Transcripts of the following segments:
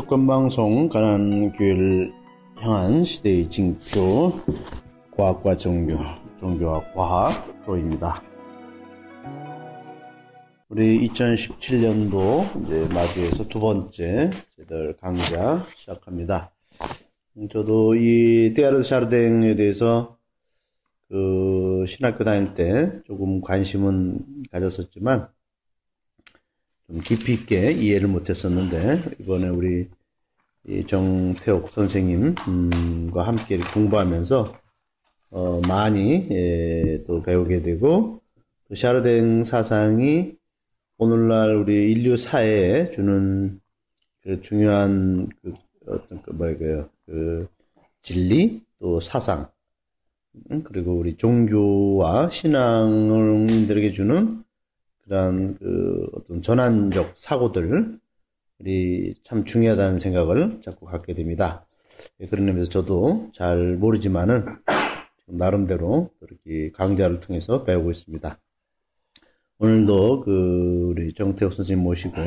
주권방송 가난교회를 향한 시대의 징표 과학과 종교, 종교와 과학 프로입니다. 우리 2017년도 이제 맞이해서 두 번째 제들 강좌 시작합니다. 저도 이 테아르 샤르댕에 대해서 그 신학교 다닐 때 조금 관심은 가졌었지만 좀 깊이 있게 이해를 못했었는데 이번에 우리 정태옥 선생님과 함께 공부하면서 어 많이 예, 또 배우게 되고 또 샤르댕 사상이 오늘날 우리 인류 사회에 주는 그 중요한 그 어떤 그 뭐랄까요 그 진리 또 사상 그리고 우리 종교와 신앙인들에게 주는 그런 그 어떤 전환적 사고들이 참 중요하다는 생각을 자꾸 갖게 됩니다. 예, 그런 의미에서 저도 잘 모르지만은 나름대로 이렇게 강좌를 통해서 배우고 있습니다. 오늘도 그 우리 정태호 선생님 모시고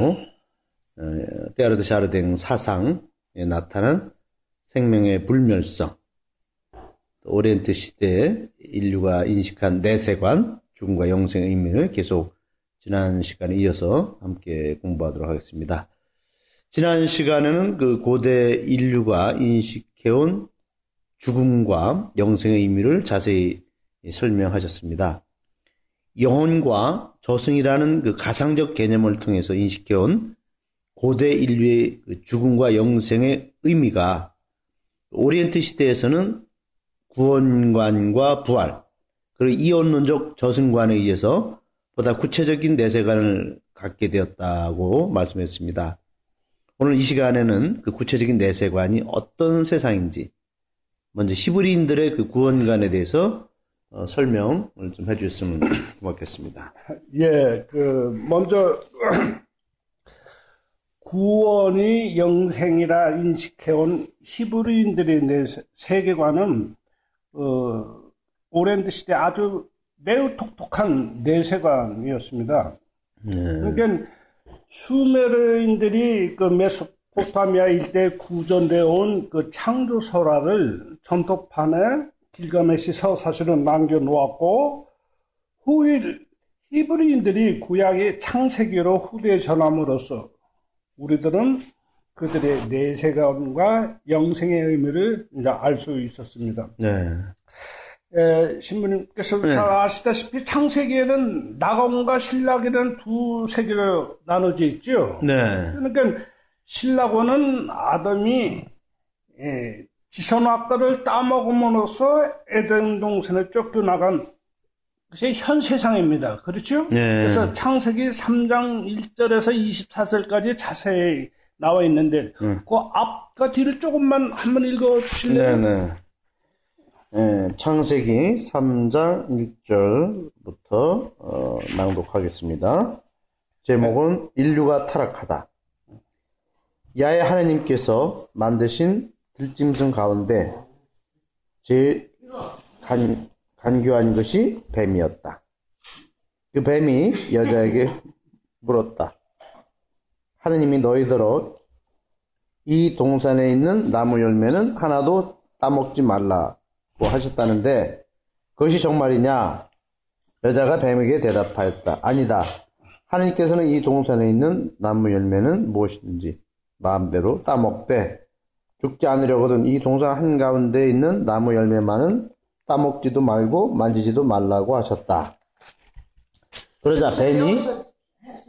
어, 샤르댕 사상에 나타난 생명의 불멸성, 오리엔트 시대에 인류가 인식한 내세관, 죽음과 영생의 의미를 계속 지난 시간에 이어서 함께 공부하도록 하겠습니다. 지난 시간에는 그 고대 인류가 인식해온 죽음과 영생의 의미를 자세히 설명하셨습니다. 영혼과 저승이라는 그 가상적 개념을 통해서 인식해온 고대 인류의 그 죽음과 영생의 의미가 오리엔트 시대에서는 구원관과 부활, 그리고 이원론적 저승관에 의해서 보다 구체적인 내세관을 갖게 되었다고 말씀했습니다. 오늘 이 시간에는 그 구체적인 내세관이 어떤 세상인지 먼저 히브리인들의 그 구원관에 대해서 어, 설명을 좀 해주셨으면 고맙겠습니다. 예, 그 먼저 구원이 영생이라 인식해온 히브리인들의 세계관은 어, 오랜 시대 아주 매우 독특한 내세관이었습니다. 네. 그러니까 수메르인들이 그 메소포타미아 일대 구전되어 온 그 창조설화를 전토판에 길가메시서 사실은 남겨놓았고 후일 히브리인들이 구약의 창세기로 후대에 전함으로써 우리들은 그들의 내세관과 영생의 의미를 이제 알 수 있었습니다. 네. 에, 신부님께서 네. 잘 아시다시피 창세기에는 나검과 신라기는 두 세계로 나눠져 있죠. 네. 그러니까 신라고는 아담이 예, 지선악과를 따먹음으로써 에덴 동산에 쫓겨나간 것이 현 세상입니다. 그렇죠? 네. 그래서 창세기 3장 1절에서 24절까지 자세히 나와 있는데 네. 그 앞과 뒤를 조금만 한번 읽어 주실래요? 네, 네. 예, 창세기 3장 1절부터 어, 낭독하겠습니다. 제목은 인류가 타락하다. 야의 하나님께서 만드신 들짐승 가운데 제일 간, 간교한 것이 뱀이었다. 그 뱀이 여자에게 물었다. 하느님이 너희들어 이 동산에 있는 나무 열매는 하나도 따먹지 말라 뭐 하셨다는데 그것이 정말이냐? 여자가 뱀에게 대답하였다. 아니다. 하나님께서는 이 동산에 있는 나무 열매는 무엇인지 마음대로 따먹되 죽지 않으려거든 이 동산 한가운데 있는 나무 열매만은 따먹지도 말고 만지지도 말라고 하셨다. 그러자 뱀이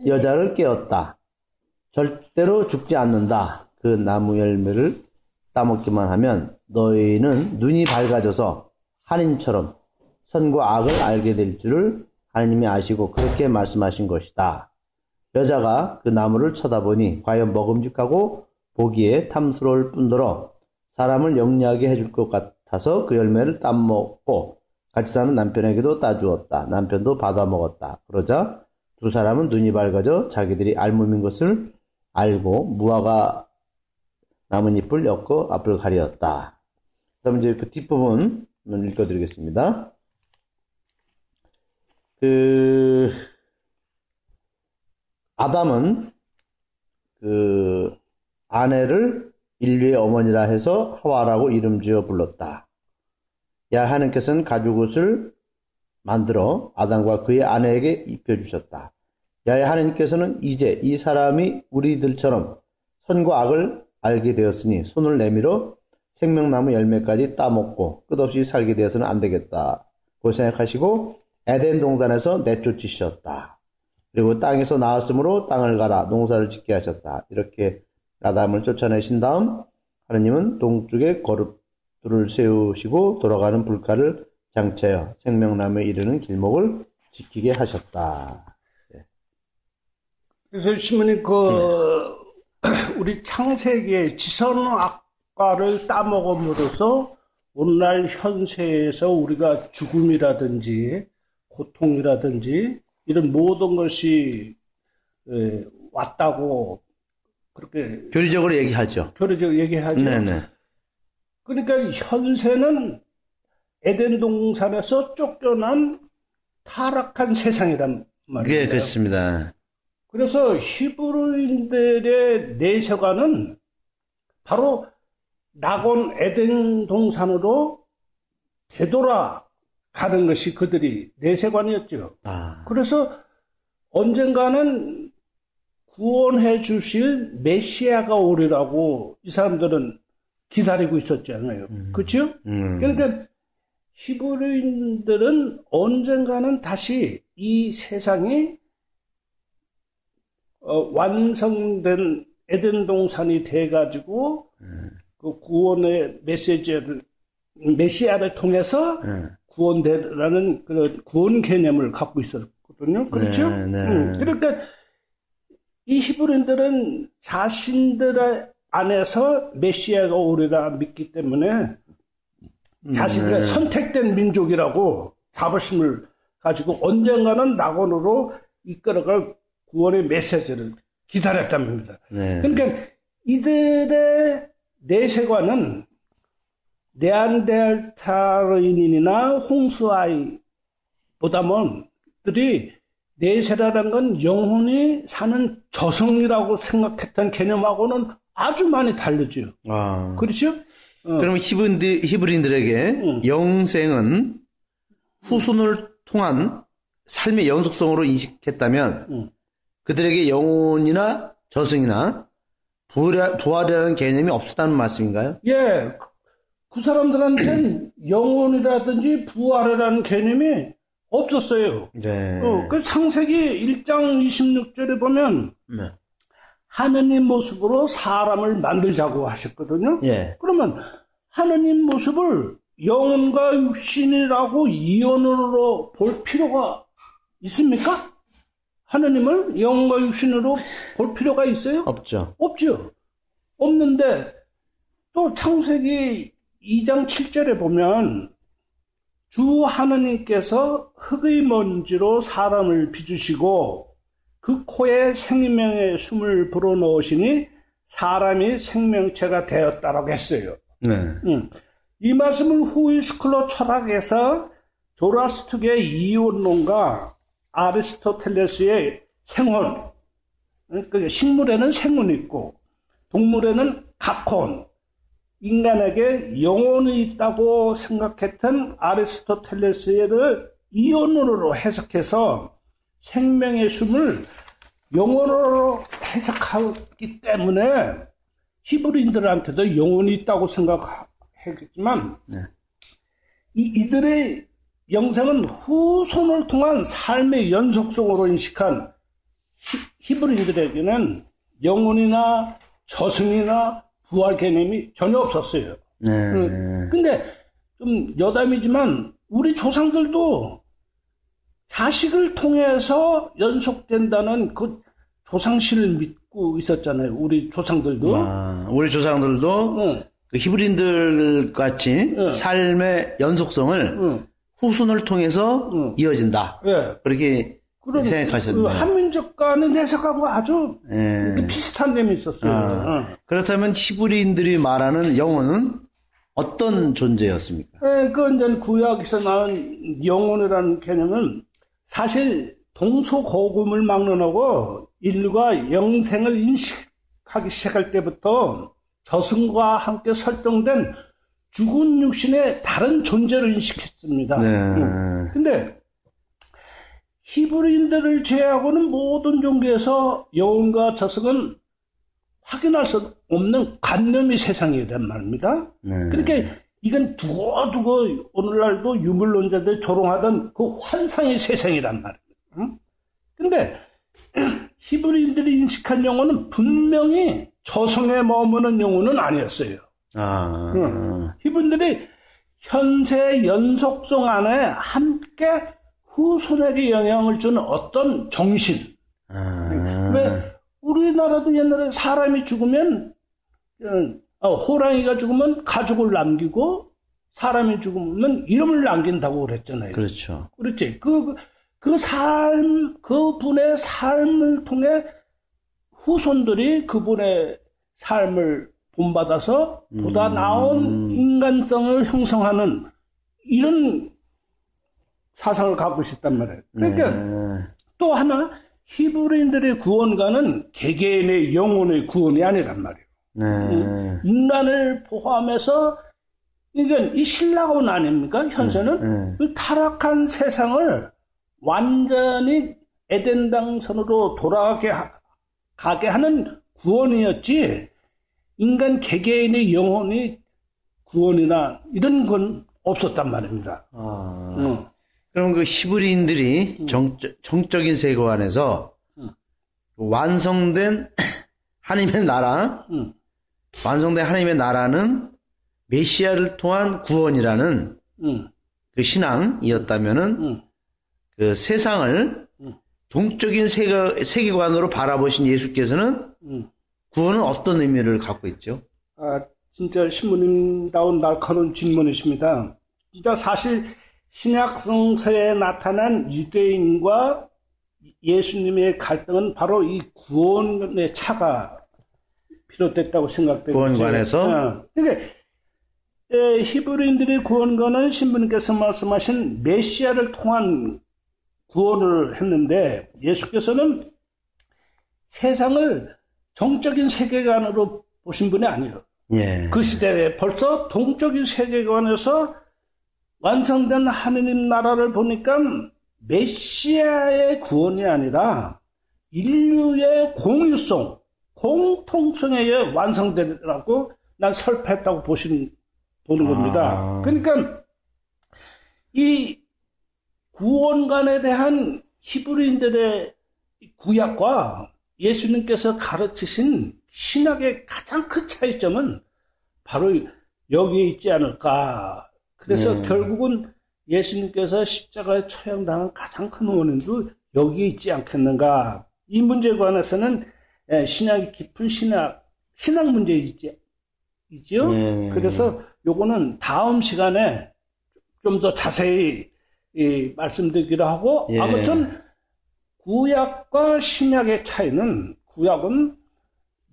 여자를 깨웠다. 절대로 죽지 않는다. 그 나무 열매를 따먹기만 하면 너희는 눈이 밝아져서 하나님처럼 선과 악을 알게 될 줄을 하나님이 아시고 그렇게 말씀하신 것이다. 여자가 그 나무를 쳐다보니 과연 먹음직하고 보기에 탐스러울 뿐더러 사람을 영리하게 해줄 것 같아서 그 열매를 따먹고 같이 사는 남편에게도 따주었다. 남편도 받아먹었다. 그러자 두 사람은 눈이 밝아져 자기들이 알몸인 것을 알고 무화과 나뭇잎을 엮고 앞을 가리었다. 그다음 이제 그 뒷부분 읽어드리겠습니다. 그 아담은 그 아내를 인류의 어머니라 해서 하와라고 이름 지어 불렀다. 야 하나님께서는 가죽옷을 만들어 아담과 그의 아내에게 입혀 주셨다. 야의 하나님께서는 이제 이 사람이 우리들처럼 선과 악을 알게 되었으니 손을 내밀어 생명나무 열매까지 따먹고 끝없이 살게 되어서는 안 되겠다. 고 생각하시고 에덴 동산에서 내쫓으셨다. 그리고 땅에서 나왔으므로 땅을 가라 농사를 짓게 하셨다. 이렇게 아담을 쫓아내신 다음 하나님은 동쪽에 거룩들을 세우시고 돌아가는 불가를 장차여 생명나무에 이르는 길목을 지키게 하셨다. 그래서 시모님 그 우리 창세기의 지선악 과를 따먹음으로써 오늘날 현세에서 우리가 죽음이라든지 고통이라든지 이런 모든 것이 에, 왔다고 그렇게 교리적으로 얘기하죠. 교리적 얘기하죠. 네네. 그러니까 현세는 에덴 동산에서 쫓겨난 타락한 세상이란 말이에요. 예, 그렇습니다. 그래서 히브리인들의 내세관은 바로 낙원 에덴 동산으로 되돌아 가는 것이 그들이 내세관이었죠. 아, 그래서 언젠가는 구원해 주실 메시아가 오리라고 이 사람들은 기다리고 있었잖아요. 그렇죠? 음, 그러니까 히브리인들은 언젠가는 다시 이 세상이 어, 완성된 에덴 동산이 돼 가지고 그 구원의 메시지를 메시아를 통해서 예. 구원되라는 그 구원 개념을 갖고 있었거든요. 그렇죠? 네, 네. 음, 그러니까 이 히브리인들은 자신들의 안에서 메시아가 오리라 믿기 때문에 자신들의 네. 선택된 민족이라고 자부심을 가지고 언젠가는 낙원으로 이끌어갈 구원의 메시지를 기다렸단 말입니다. 네. 그러니까 이들의 내세관은 네안데르탈인이나 홍수아이보다는 들이 내세라는 건 영혼이 사는 저승이라고 생각했던 개념하고는 아주 많이 다르죠. 아, 그렇죠? 어, 그러면 히브리인들, 히브리인들에게 음. 영생은 후손을 통한 삶의 연속성으로 인식했다면 음. 그들에게 영혼이나 저승이나 부활, 부활이라는 개념이 없었다는 말씀인가요? 예, 그- 그 사람들한테는 영혼이라든지 부활이라는 개념이 없었어요. 네. 어, 그 창세기 1장 26절에 보면 네. 하느님 모습으로 사람을 만들자고 하셨거든요. 예. 그러면 하느님 모습을 영혼과 육신이라고 이론으로 볼 필요가 있습니까? 하느님을 영혼과 육신으로 볼 필요가 있어요? 없죠. 없죠. 없는데 또 창세기 2장 7절에 보면 주 하느님께서 흙의 먼지로 사람을 빚으시고 그 코에 생명의 숨을 불어넣으시니 사람이 생명체가 되었다라고 했어요. 네. 음. 이 말씀을 후이스클로 철학에서 조라스투의 이원론과 아리스토텔레스의 생혼, 그 식물에는 생혼이 있고 동물에는 각혼, 인간에게 영혼이 있다고 생각했던 아리스토텔레스를 이론으로 해석해서 생명의 숨을 영혼으로 해석하기 때문에 히브리인들한테도 영혼이 있다고 생각했지만 이, 이들의 영상은 후손을 통한 삶의 연속성으로 인식한 히, 브리인들에게는 영혼이나 저승이나 부활 개념이 전혀 없었어요. 네. 그- 근데 좀 여담이지만 우리 조상들도 자식을 통해서 연속된다는 그 조상신을 믿고 있었잖아요. 우리 조상들도. 아, 우리 조상들도 응, 그 히브리인들 같이 응. 삶의 연속성을 응, 후손을 통해서 응. 이어진다. 예. 그렇게 생각하셨네요. 그 한민족 간의 해석하고 아주 예. 비슷한 점이 있었어요. 아. 응. 그렇다면 히브리인들이 말하는 영혼은 어떤 존재였습니까? 예, 그 이제 구약에서 나온 영혼이라는 개념은 사실 동서고금을 막론하고 인류가 영생을 인식할 하기 시작할 때부터 저승과 함께 설정된 죽은 육신의 다른 존재를 인식했습니다. 네. 음. 근데 히브리인들을 제외하고는 모든 종교에서 영혼과 저승은 확인할 수 없는 관념이 세상이란 말입니다. 네. 그렇게 이건 두고두고 오늘날도 유물론자들 조롱하던 그 환상의 세상이란 말입니다. 응? 근데 히브리인들이 인식한 영혼은 분명히 저승에 머무는 영혼은 아니었어요. 아. 응. 히브리인들이 현세 연속성 안에 함께 후손에게 영향을 주는 어떤 정신. 아. 왜 우리나라도 옛날에 사람이 죽으면 어, 호랑이가 죽으면 가족을 남기고 사람이 죽으면 이름을 남긴다고 그랬잖아요. 그렇죠. 그렇지. 그, 그 삶, 그 분의 삶을 통해 후손들이 그분의 삶을 본받아서 보다 음. 나은 인간성을 형성하는 이런 사상을 갖고 있었단 말이에요. 그러니까 네. 또 하나 히브리인들의 구원가는 개개인의 영혼의 구원이 아니란 말이에요. 네. 인간을 포함해서 이건 이 신라곤 아닙니까? 현세는 네. 그 타락한 세상을 완전히 에덴 당선으로 돌아가게 하, 가게 하는 구원이었지 인간 개개인의 영혼이 구원이나 이런 건 없었단 말입니다. 아. 응. 그럼 그 히브리인들이 정적, 정적 인 세계 안에서 음. 완성된 하나님의 나라, 응. 완성된 하나님의 나라는 메시아를 통한 구원이라는 응. 그 신앙이었다면은 응. 그 세상을 음. 동적인 세계, 세계 관으로 바라보신 예수께서는 응. 구원은 어떤 의미를 갖고 있죠? 아, 진짜 신부님다운 날카로운 질문이십니다. 진짜 사실 신약 성서에 나타난 유대인과 예수님의 갈등은 바로 이 구원의 차가 비롯됐다고 생각되고 구원관에서? 어. 그러니까 에, 히브리인들의 구원관은 신부님께서 말씀하신 메시아를 통한 구원을 했는데 예수께서는 세상을 정적인 세계관으로 보신 분이 아니에요. 예. 그 시대에 벌써 동적인 세계관에서 완성된 하느님 나라를 보니까 메시아의 구원이 아니라 인류의 공유성, 공통성에 의해 완성되라고 난 설파했다고 보신, 보는 겁니다. 아. 그러니까 이 구원관에 대한 히브리인들의 구약과 예수님께서 가르치신 신학의 가장 큰 차이점은 바로 여기에 있지 않을까. 그래서 네. 결국은 예수님께서 십자가에 처형당한 가장 큰 원인도 여기에 있지 않겠는가. 이 문제에 관해서는 예, 신학이 깊은 신학, 신학 문제 있지, 있죠? 네. 그래서 요거는 다음 시간에 좀 더 자세히 이, 말씀드리기로 하고 예. 아무튼 구약과 신약의 차이는 구약은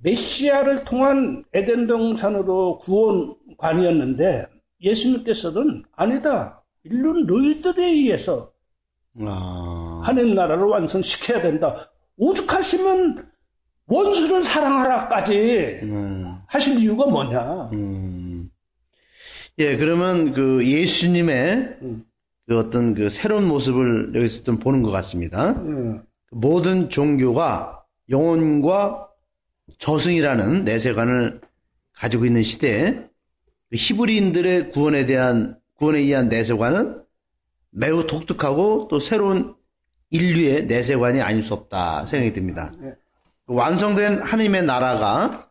메시아를 통한 에덴 동산으로 구원관이었는데 예수님께서는 아니다. 인류 너희들에 의해서 아. 하나님 나라를 완성시켜야 된다. 오죽하시면 원수를 사랑하라까지 음. 하신 이유가 뭐냐? 음. 예, 그러면 그 예수님의 음. 그 어떤 그 새로운 모습을 여기서 좀 보는 것 같습니다. 음, 모든 종교가 영혼과 저승이라는 내세관을 가지고 있는 시대에 그 히브리인들의 구원에 대한 구원에 의한 내세관은 매우 독특하고 또 새로운 인류의 내세관이 아닐 수 없다 생각이 듭니다. 네. 완성된 하나님의 나라가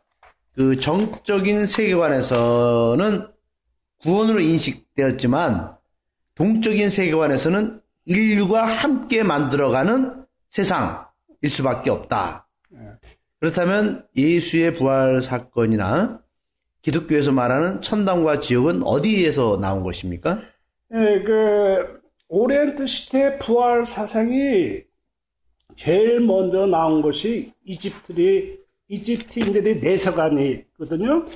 그 정적인 세계관에서는 구원으로 인식되었지만 동적인 세계관에서는 인류가 함께 만들어가는 세상일 수밖에 없다. 그렇다면 예수의 부활 사건이나 기독교에서 말하는 천당과 지옥은 어디에서 나온 것입니까? 예, 그 오리엔트 시대 부활 사상이 제일 먼저 나온 것이 이집트리 이집트인들의 내서관이거든요.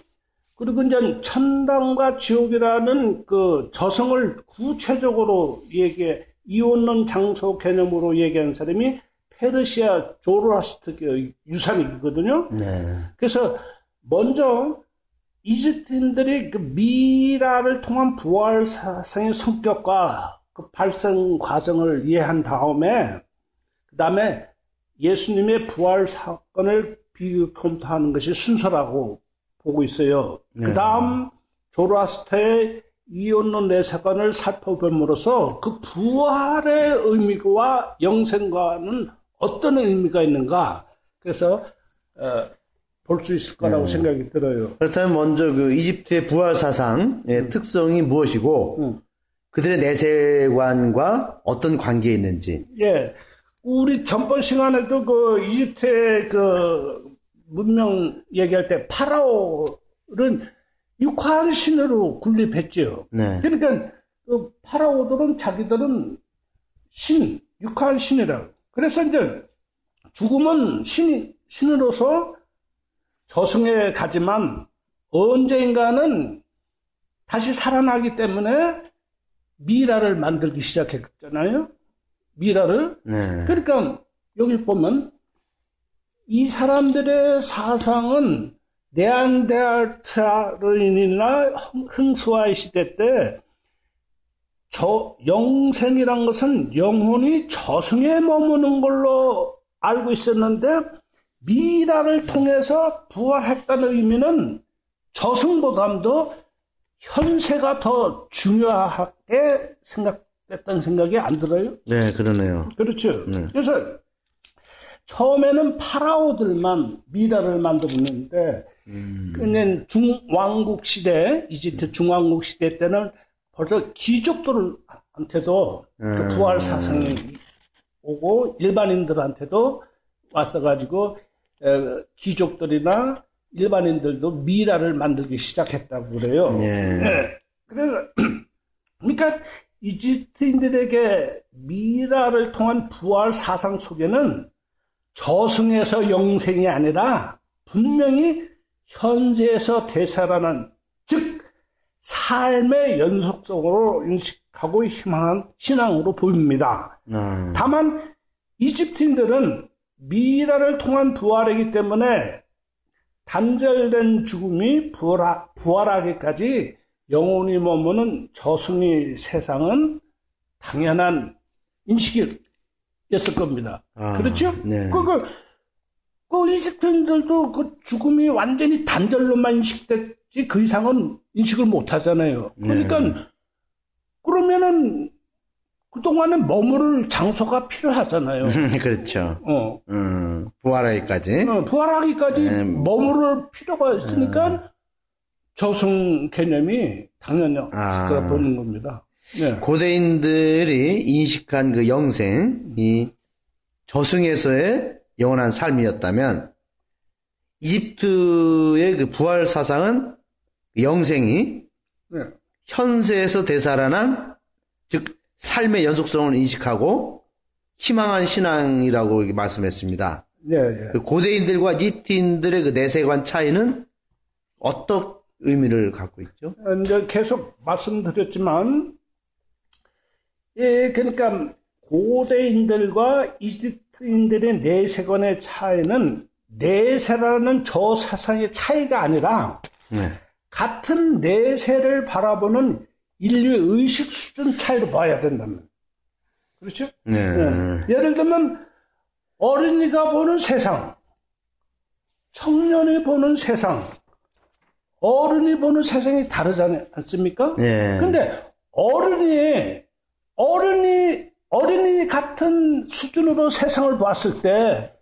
그리고 이제 천당과 지옥이라는 그 저성을 구체적으로 얘기 이혼론 장소 개념으로 얘기한 사람이 페르시아 조로아스트교 유산이거든요. 네. 그래서 먼저 이집트인들이 그 미라를 통한 부활 사상의 성격과 그 발생 과정을 이해한 다음에 그 다음에 예수님의 부활 사건을 비교 검토하는 것이 순서라고 보고 있어요. 네. 그 다음 조로아스터의 이혼론 내사관을 살펴봄으로써 그 부활의 의미와 영생과는 어떤 의미가 있는가 그래서 어, 볼 수 있을 거라고 생각이 들어요. 그렇다면 먼저 그 이집트의 부활 사상의 특성이 무엇이고 음. 그들의 내세관과 어떤 관계에 있는지. 예, 우리 전번 시간에도 그 이집트의 그 문명 얘기할 때 파라오는 육한 신으로 군립했지요. 네. 그러니까 그 파라오들은 자기들은 신, 육한 신이라고. 그래서 이제 죽음은 신, 신으로서 저승에 가지만 언젠가는 다시 살아나기 때문에 미라를 만들기 시작했잖아요. 미라를. 네. 그러니까 여기 보면 이 사람들의 사상은 네안데르탈인이나 흥수와의 시대 때 저 영생이란 것은 영혼이 저승에 머무는 걸로 알고 있었는데 미라를 통해서 부활했다는 의미는 저승보다도 현세가 더 중요하게 생각됐다는 생각이 안 들어요? 네, 그러네요. 그렇죠. 네. 그래서 처음에는 파라오들만 미라를 만들었는데 근데 중왕국 시대 이집트 중왕국 시대 때는 벌써 귀족들한테도 그 음. 부활 사상이 오고 일반인들한테도 왔어가지고 에, 귀족들이나 일반인들도 미라를 만들기 시작했다고 그래요. 네. 네. 그래서 그러니까 이집트인들에게 미라를 통한 부활 사상 속에는 저승에서 영생이 아니라 분명히 현세에서 되살아난 즉 삶의 연속성으로 인식하고 희망한 신앙으로 보입니다. 아, 다만 이집트인들은 미라를 통한 부활이기 때문에 단절된 죽음이 부활하, 부활하기까지 영혼이 머무는 저승의 세상은 당연한 인식이 었을 겁니다. 아, 그렇죠? 네. 그, 그, 그 이집트인들도 그 죽음이 완전히 단절로만 인식됐지 그 이상은 인식을 못 하잖아요. 그러니까 네. 그러면은 그동안에 머무를 장소가 필요하잖아요. 그렇죠. 어, 음, 부활하기까지. 어, 부활하기까지 네. 머무를 필요가 있으니까 저승 개념이 당연히 아. 거라 보는 겁니다. 네. 고대인들이 인식한 그 영생이 저승에서의 영원한 삶이었다면 이집트의 그 부활 사상은 그 영생이 네. 현세에서 되살아난 즉 삶의 연속성을 인식하고 희망한 신앙이라고 말씀했습니다. 네, 네. 그 고대인들과 이집트인들의 그 내세관 차이는 어떤 의미를 갖고 있죠? 이제 계속 말씀드렸지만, 예, 그러니까 고대인들과 이집트인들의 내세관의 차이는 내세라는 저 사상의 차이가 아니라 네. 같은 내세를 바라보는 인류의 의식 수준 차이로 봐야 된다면. 그렇죠? 네. 네. 예를 들면 어린이가 보는 세상, 청년이 보는 세상, 어른이 보는 세상이 다르지 않- 않습니까? 네. 근데 어른이 어른이 어린이 같은 수준으로 세상을 봤을 때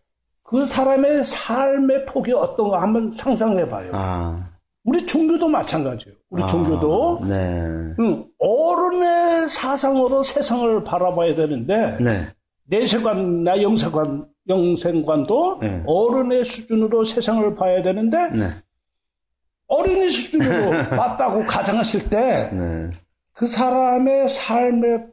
그 사람의 삶의 폭이 어떤가 한번 상상해 봐요. 아. 우리 종교도 마찬가지예요. 우리 종교도 아, 네. 응, 어른의 사상으로 세상을 바라봐야 되는데 네. 내세관이나 영세관, 영생관도 네. 어른의 수준으로 세상을 봐야 되는데 네. 어린이 수준으로 봤다고 가정했을 때그 네. 사람의 삶의 폭,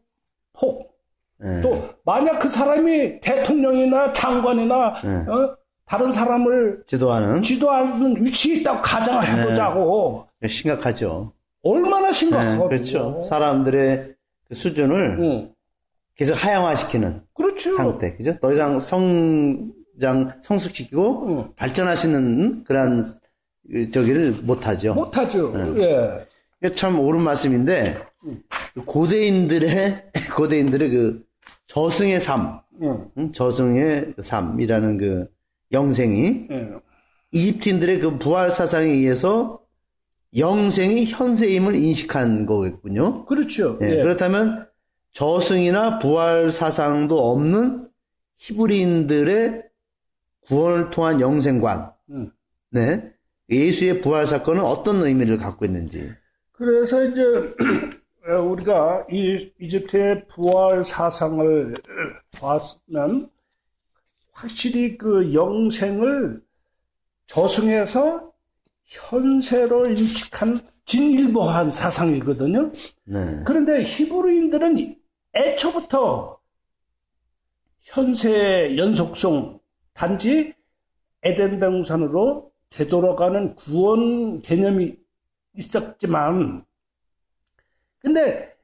네. 또 만약 그 사람이 대통령이나 장관이나 네. 어? 다른 사람을 지도하는 지도하는 위치에 있다고 가정을 해보자고 심각하죠. 얼마나 네, 심각하고 그렇죠. 사람들의 그 수준을 응. 계속 하향화시키는 그렇죠. 상태, 그죠? 더 이상 성장, 성숙시키고 응. 발전하시는 그런 저기를 못하죠. 못하죠. 네. 예. 참 옳은 말씀인데 고대인들의 고대인들의 그 저승의 삶, 응. 응? 저승의 삶이라는 그 영생이 예. 이집트인들의 그 부활 사상에 의해서 영생이 현세임을 인식한 거겠군요. 그렇죠. 예, 예. 그렇다면 저승이나 부활 사상도 없는 히브리인들의 구원을 통한 영생관, 음. 네, 예수의 부활 사건은 어떤 의미를 갖고 있는지. 그래서 이제 우리가 이 이집트의 부활 사상을 봤으면 확실히 그 영생을 저승에서 현세로 인식한 진일보한 사상이거든요. 네, 그런데 히브리인들은 애초부터 현세의 연속성 단지 에덴 동산으로 되돌아가는 구원 개념이 있었지만 근데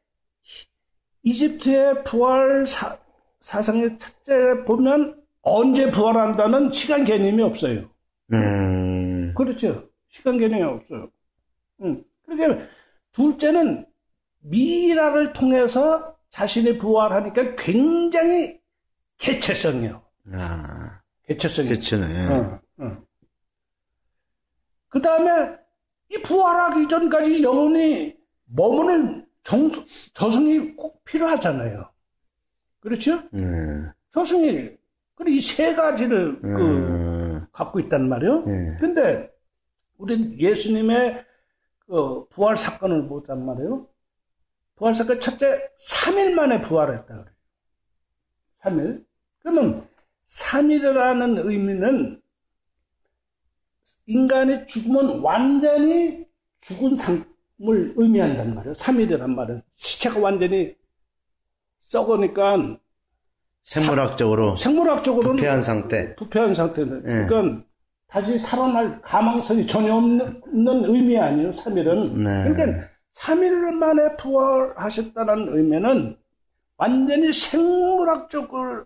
이집트의 부활 사, 사상의 첫째 보면 언제 부활한다는 시간 개념이 없어요. 음, 그렇죠. 시간 개념이 없어요. 응. 그러니까 둘째는 미라를 통해서 자신이 부활하니까 굉장히 개체성이요. 아, 개체성이. 그렇네. 어, 어. 그 다음에 이 부활하기 전까지 영혼이 머무는 정, 저승이 꼭 필요하잖아요. 그렇죠? 네, 저승이. 그리고 이세 가지를 그, 음, 갖고 있단 말이에요. 네. 근데 우리 예수님의 그 부활 사건을 보단 말이에요. 부활 사건 첫째 3일 만에 부활했다 그래요. 3일. 그러면 3일이라는 의미는 인간의 죽음은 완전히 죽은 삶 을 의미한단 말이에요. 3일이란 말은 시체가 완전히 썩으니까 생물학적으로 생물학적으로는 부패한 상태. 부패한 상태는. 예. 그러니까 다시 살아날 가망성이 전혀 없는, 없는 의미 아니에요, 3일은. 네. 그러니까 3일 만에 부활하셨다는 의미는 완전히 생물학적으로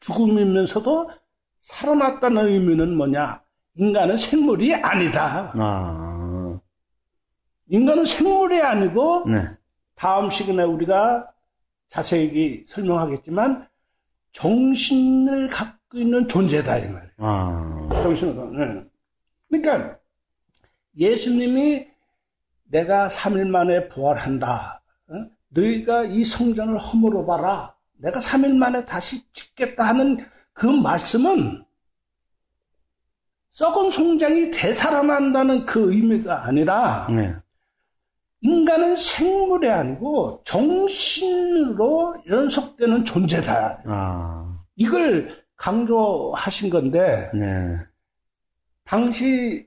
죽음이면서도 살아났다는 의미는 뭐냐? 인간은 생물이 아니다. 아, 인간은 생물이 아니고 네, 다음 시간에 우리가 자세히 설명하겠지만 정신을 갖고 있는 존재다 이 말이에요. 아, 정신을 갖고. 네. 그러니까 예수님이 내가 3일 만에 부활한다. 어? 너희가 이 성전을 허물어 봐라. 내가 3일 만에 다시 짓겠다 하는 그 말씀은 썩은 송장이 되살아난다는 그 의미가 아니라 네, 인간은 생물이 아니고 정신으로 연속되는 존재다. 아, 이걸 강조하신 건데 네, 당시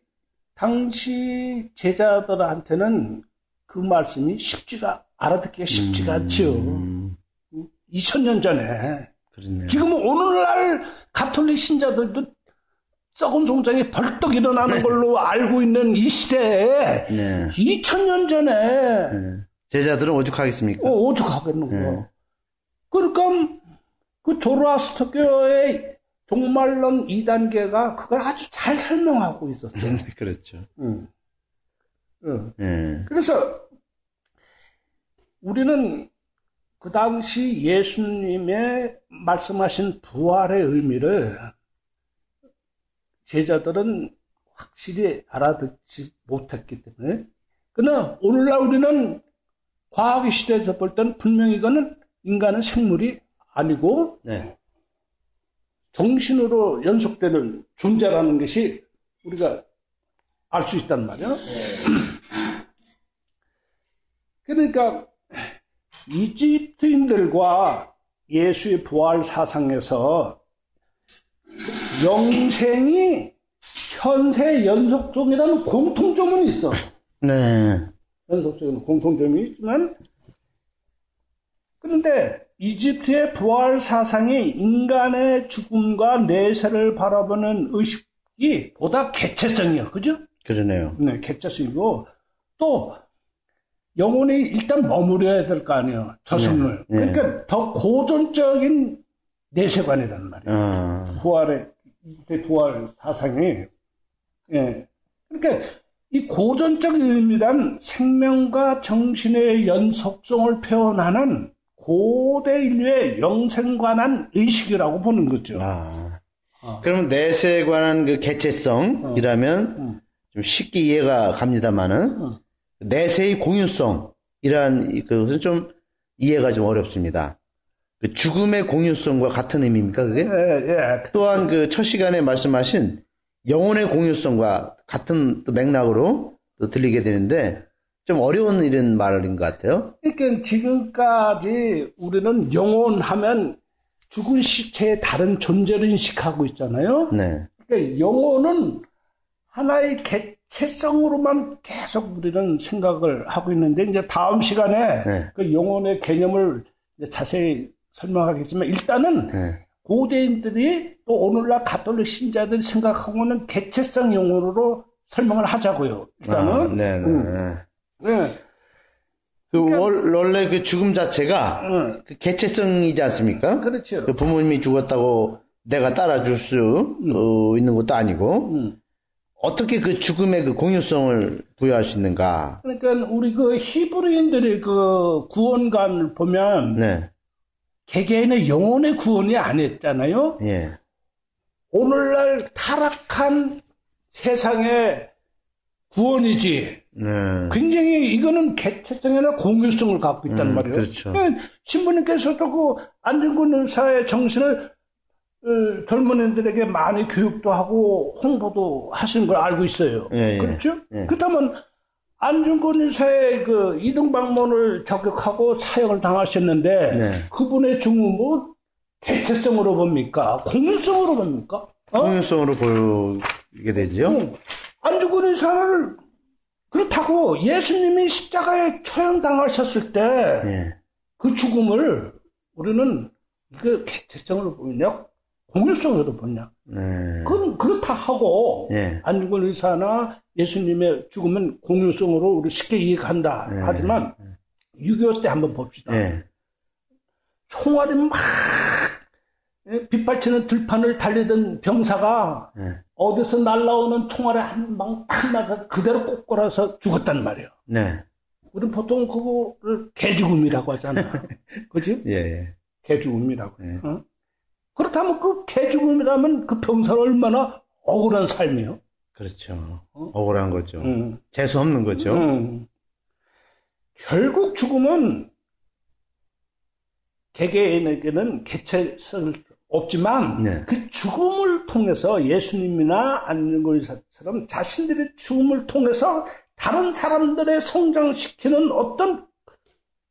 당시 제자들한테는 그 말씀이 쉽지가 알아듣기가 쉽지가. 음, 2000년 전에 그렇네요. 지금 오늘날 가톨릭 신자들도 썩은 송장이 벌떡 일어나는 걸로 알고 있는 이 시대에 네, 2000년 전에 네. 제자들은 오죽하겠습니까? 어, 오죽하겠는 거. 네. 그러니까 그 조로아스터교의 종말론 2단계가 그걸 아주 잘 설명하고 있었어요. 그렇죠. 응. 응. 네, 그래서 우리는 그 당시 예수님의 말씀하신 부활의 의미를 제자들은 확실히 알아듣지 못했기 때문에 그러나 오늘날 우리는 과학의 시대에서 볼 때는 분명히 이거는 인간은 생물이 아니고 네, 정신으로 연속되는 존재라는 것이 우리가 알 수 있단 말이야. 그러니까 이집트인들과 예수의 부활 사상에서 영생이 현세 연속종이라는 공통점은 있어. 네, 연속적인 공통점이 있지만 그런데 이집트의 부활 사상이 인간의 죽음과 내세를 바라보는 의식이 보다 개체성이요. 그죠? 그러네요. 네, 개체성이고 또 영혼이 일단 머무려야 될 거 아니에요. 저승을. 네, 네. 그러니까 더 고전적인 내세관이란 말이에요. 어, 부활의 부활 사상이 예. 그러니까 이 고전적 의미란 생명과 정신의 연속성을 표현하는 고대 인류의 영생관한 의식이라고 보는 거죠. 아. 어. 그러면 내세에 관한 그 개체성이라면 음. 좀 쉽게 이해가 갑니다만은 음. 내세의 공유성이란 이- 그것은 좀 이해가 좀 어렵습니다. 그 죽음의 공유성과 같은 의미입니까 그게? 예, 예. 또한 그 첫 시간에 말씀하신 영혼의 공유성과 같은 또 맥락으로 또 들리게 되는데 좀 어려운 이런 말인 것 같아요. 그러니까 지금까지 우리는 영혼하면 죽은 시체의 다른 존재를 인식하고 있잖아요. 네. 그러니까 영혼은 하나의 개체성으로만 계속 우리는 생각을 하고 있는데 이제 다음 시간에 네. 그 영혼의 개념을 자세히 설명하겠지만 일단은 네. 고대인들이 또 오늘날 가톨릭 신자들이 생각하고는 개체성 영혼으로 설명을 하자고요. 일단은 아, 네, 네. 음. 네. 그 월- 원래 그 죽음 자체가 응. 그 개체성이지 않습니까? 그렇죠. 그 부모님이 죽었다고 내가 따라줄 수 어, 있는 것도 아니고 음. 어떻게 그 죽음의 그 공유성을 부여할 수 있는가? 그러니까 우리 그 히브리인들의 그 구원관을 보면 네, 개개인의 영혼의 구원이 아니었잖아요. 예, 오늘날 타락한 세상의 구원이지. 네, 굉장히 이거는 개체성이나 공유성을 갖고 있단 음, 말이에요. 그렇죠. 그러니까 신부님께서도 그 안중근 의사의 정신을 어, 젊은이들에게 많이 교육도 하고 홍보도 하시는 걸 알고 있어요. 예, 예. 그렇죠? 예. 그렇다면 안중근 의사의 그 이등방문을 저격하고 사형을 당하셨는데 네. 그분의 죽음은 개체성으로 봅니까? 공유성으로 봅니까? 어? 공유성으로 보이게 되죠. 응. 안중근 의사를 그렇다고 예수님이 십자가에 처형당하셨을 때그 예, 죽음을 우리는 이거 개체성으로 보냐 공유성으로 보냐 네, 그건 그렇다 하고 예, 안중근 의사나 예수님의 죽음은 공유성으로 우리 쉽게 이해한다 네. 하지만 6.25 때 한번 봅시다 예, 총알이 막 예, 빗발치는 들판을 달리던 병사가 예, 어디서 날라오는 총알에 한방탁 맞아 그대로 꼬꼬라서 죽었단 말이에요. 네, 우리는 보통 그거를 개죽음이라고 하잖아. 그지? 예, 예, 개죽음이라고. 네. 어? 그렇다면 그 개죽음이라면 그 병사는 얼마나 억울한 삶이에요. 그렇죠. 어? 억울한 거죠. 응. 재수 없는 거죠. 응. 결국 죽음은 개개인에게는 개체성이 없지만 네. 그 죽음을 통해서 예수님이나 안중근 의사처럼 자신들의 죽음을 통해서 다른 사람들의 성장시키는 어떤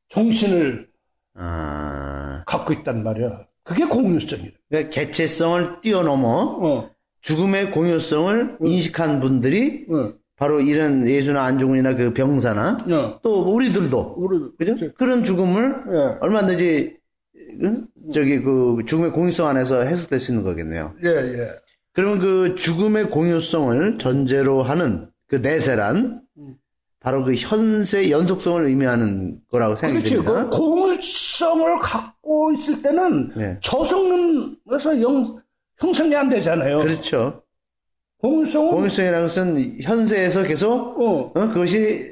정신을 아, 갖고 있단 말이야. 그게 공유성이야. 그러니까 개체성을 뛰어넘어 어, 죽음의 공유성을 인식한 분들이 어, 바로 이런 예수나 안중근이나 그 병사나 어. 또 우리들도 우리 그죠? 그런 죽음을 예, 얼마든지 응? 저기 그 죽음의 공유성 안에서 해석될 수 있는 거겠네요. 예, 예. 그러면 그 죽음의 공유성을 전제로 하는 그 내세란 음. 바로 그 현세 연속성을 의미하는 거라고 생각이. 됩니다. 그 공유성을 갖 고 있을 때는 네. 저승에서 영, 형성이 안 되잖아요. 그렇죠. 공유성은 공유성이라는 것은 현세에서 계속 어, 어, 그것이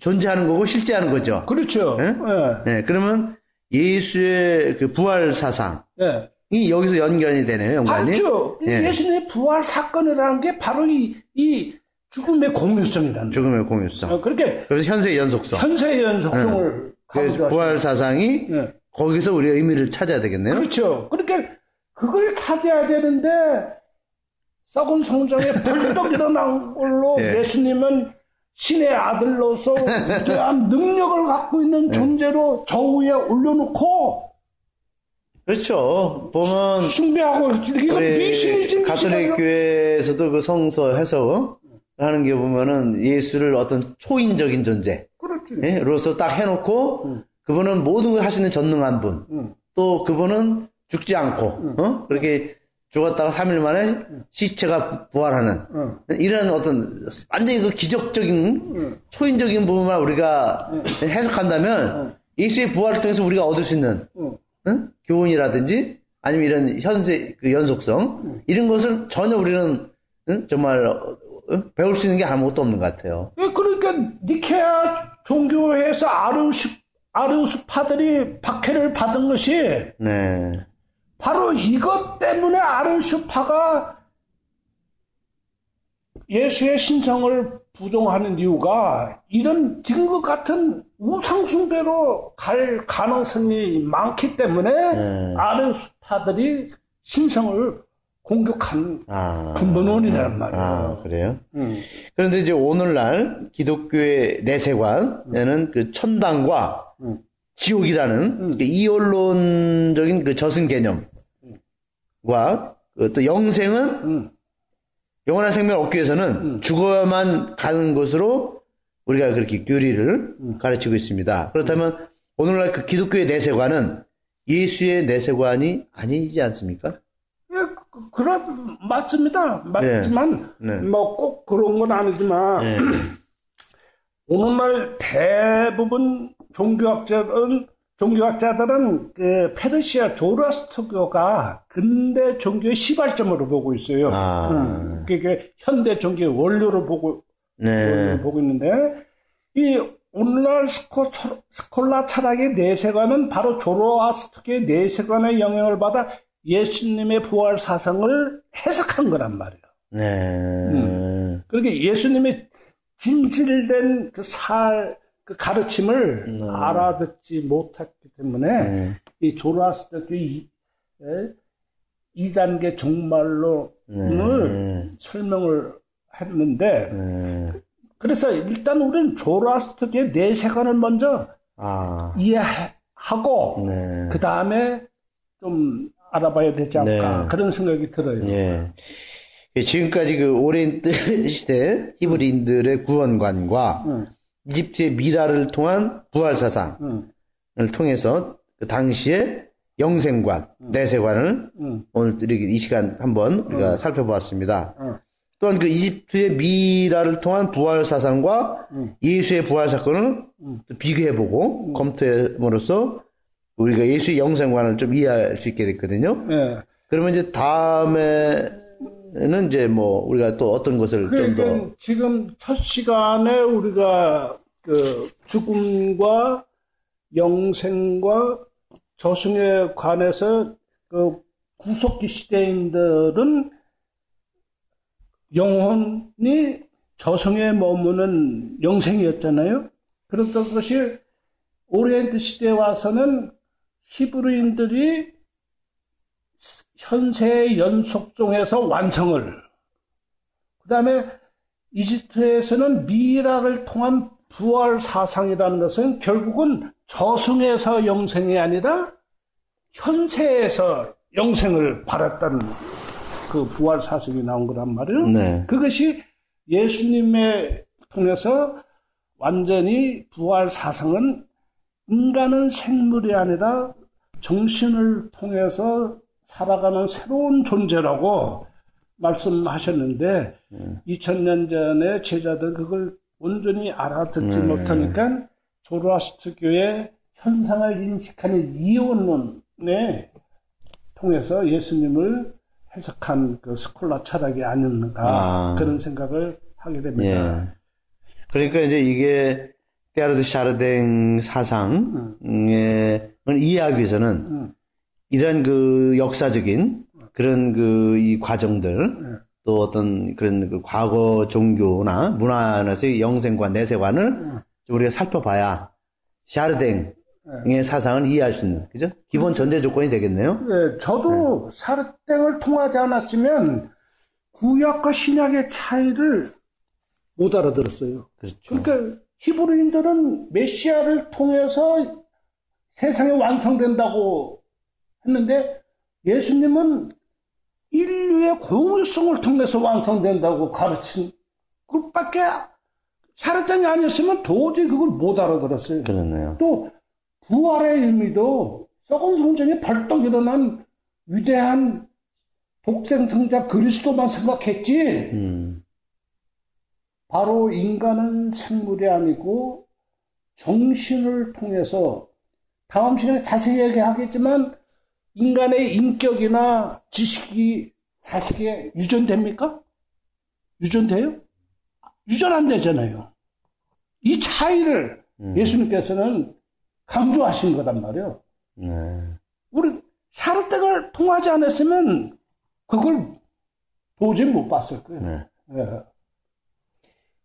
존재하는 거고 실제하는 거죠. 그렇죠. 네? 예, 네, 그러면 예수의 그 부활 사상이 예. 여기서 연결이 되네요, 연관이. 맞죠. 예. 예수님의 부활 사건이라는 게 바로 이, 이 죽음의 공유성이라는. 죽음의 공유성. 어, 그렇게 그래서 현세의 연속성. 현세의 연속성을 가지고 부활 사상이 예. 거기서 우리가 의미를 찾아야 되겠네요. 그렇죠. 그러니까 그걸 찾아야 되는데 썩은 성전에 벌떡 일어난 걸로 예. 예수님은 신의 아들로서 위대한 능력을 갖고 있는 예. 존재로 저 위에 올려놓고 그렇죠. 보면 숭배하고 우리 미신이지 가톨릭. 교회에서도 그 성서 해석 하는 게 보면은 예수를 어떤 초인적인 존재 그렇지. 예? 로서 딱 해놓고 음. 그분은 모든 걸할수 있는 전능한 분. 음. 또 그분은 죽지 않고 어? 그렇게 죽었다가 3일 만에 시체가 부활하는 응. 이런 어떤 완전히 그 기적적인 응. 초인적인 부분만 우리가 해석한다면 예수의 부활을 통해서 우리가 얻을 수 있는 응. 응? 교훈이라든지 아니면 이런 현세 그 연속성 이런 것을 전혀 우리는 응? 정말 어, 응? 배울 수 있는 게 아무것도 없는 것 같아요. 예, 그러니까 니케아 종교회에서 아르우스 아르우스파들이 박해를 받은 것이 네, 바로 이것 때문에 아르우스파가 예수의 신성을 부정하는 이유가 이런 지금 같은 우상숭배로 갈 가능성이 많기 때문에 네. 아르우스파들이 신성을 공격한 아, 근본 원이란 말이에요. 아 그래요? 음. 그런데 이제 오늘날 기독교의 내세관에는 그 천당과 음. 지옥이라는 그 이원론적인 그 저승 개념과 그또 영생은 음. 영원한 생명을 얻기 위해서는 죽어야만 가는 것으로 우리가 그렇게 교리를 가르치고 있습니다. 그렇다면 오늘날 그 기독교의 내세관은 예수의 내세관이 아니지 않습니까? 예, 그- 그래 맞습니다. 맞지만 네. 네. 뭐꼭 그런 건 아니지만 네. 오늘날 대부분 종교학자들은 종교학자들은 그 페르시아 조라스터교가 근대 종교의 시발점으로 보고 있어요. 아. 음, 그게 현대 종교의 원료로 보고 네. 보고 있는데 이 오늘날 스코, 스콜라 철학의 내세관은 바로 조로아스터교의 내세관의 영향을 받아 예수님의 부활 사상을 해석한 거란 말이에요. 네. 그러니까 예수님의 진실된 그 살, 그 가르침을 알아듣지 못했기 때문에 네. 이 조로아스터교 이, 에, 2단계 종말론을 네. 설명을 했는데 네. 그래서 일단 우리는 조로아스터교의 내세관을 먼저 아. 이해하고 네. 그 다음에 좀 알아봐야 되지 않을까 네. 그런 생각이 들어요. 예. 지금까지 그 오랜 시대 히브리인들의 구원관과 응, 이집트의 미라를 통한 부활 사상을 응, 통해서 그 당시의 영생관, 내세관을 응, 오늘 이 시간 한번 우리가 살펴보았습니다. 응. 또한 그 이집트의 미라를 통한 부활 사상과 응. 예수의 부활 사건을 또 비교해보고 검토함으로써 우리가 예수의 영생관을 좀 이해할 수 있게 됐거든요. 예. 그러면 이제 다음에는 이제 뭐 우리가 또 어떤 것을 좀더 그러니까 지금 첫 시간에 우리가 그 죽음과 영생과 저승에 관해서 그 구속기 시대인들은 영혼이 저승에 머무는 영생이었잖아요. 그랬던 것이 오리엔트 시대에 와서는 히브리인들이 현세의 연속종에서 완성을 그 다음에 이집트에서는 미라를 통한 부활 사상이라는 것은 결국은 저승에서 영생이 아니라 현세에서 영생을 바랐다는 그 부활 사상이 나온 거란 말이에요. 네. 그것이 예수님의 통해서 완전히 부활 사상은 인간은 생물이 아니라 정신을 통해서 살아가는 새로운 존재라고 말씀하셨는데 2000년 전에 제자들 그걸 온전히 알아듣지 네. 못하니까 조로아스트교의 현상을 인식하는 이원론에 통해서 예수님을 해석한 그 스콜라 철학이 아닌가 아. 그런 생각을 하게 됩니다. 예. 그러니까 이제 이게 테아르드 샤르댕 사상을 이해하기 위해서는 음. 이런 그 역사적인 그런 그 이 과정들 또 어떤 그런 그 과거 종교나 문화에서의 영생관, 내세관을 좀 우리가 살펴봐야 샤르댕의 사상을 이해할 수 있는 그죠? 기본 전제 조건이 되겠네요. 네, 저도 사르땡을 통하지 않았으면 구약과 신약의 차이를 못 알아들었어요. 그렇죠. 그러니까 히브리인들은 메시아를 통해서 세상이 완성된다고 했는데 예수님은 인류의 공유성을 통해서 완성된다고 가르친 그밖에 사르땡이 아니었으면 도저히 그걸 못 알아들었어요. 그렇네요. 또 부활의 의미도 썩은 성전이 벌떡 일어난 위대한 독생성자 그리스도만 생각했지. 음, 바로 인간은 생물이 아니고 정신을 통해서 다음 시간에 자세히 얘기하겠지만 인간의 인격이나 지식이 자식에 유전됩니까? 유전돼요? 유전 안 되잖아요. 이 차이를 음. 예수님께서는 강조하신 거단 말이에요. 네. 우리 사르떼가 통하지 않았으면 그걸 도저히 못 봤을 거예요. 네. 예.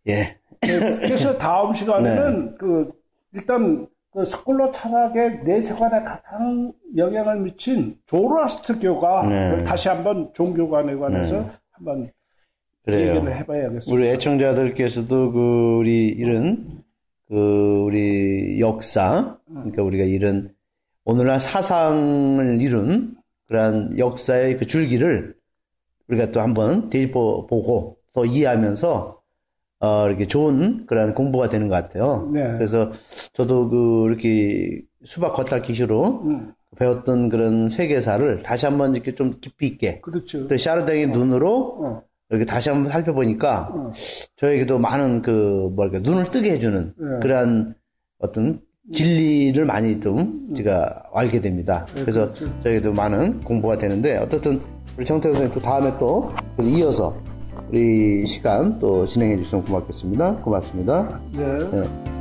예. 그래서 다음 시간에는 그 일단 그 스콜러 철학의 내 세관에 가장 영향을 미친 조로아스트교가 네. 다시 한번 종교관에 관해서 네. 한번 그래요. 얘기를 해봐야겠습니다. 우리 애청자들께서도 그 우리 이런 그 우리 역사 그러니까 우리가 이런 오늘날 사상을 이룬 그러한 역사의 그 줄기를 우리가 또 한번 되짚어 보고 또 이해하면서 어 이렇게 좋은 그런 공부가 되는 것 같아요. 네. 그래서 저도 그 이렇게 수박 겉핥기식으로 음, 배웠던 그런 세계사를 다시 한번 이렇게 좀 깊이 있게 그렇죠. 또 샤르댕의 눈으로 어, 이렇게 다시 한번 살펴보니까 어. 저에게도 많은 그 뭐랄까 눈을 뜨게 해주는 네. 그러한 어떤 진리를 많이 좀 제가 알게 됩니다. 네, 그래서 그렇죠. 저에게도 많은 공부가 되는데 어떻든 우리 정태 선생님 또 다음에 또 이어서 우리 시간 또 진행해 주시면 고맙겠습니다. 고맙습니다. 네. 네.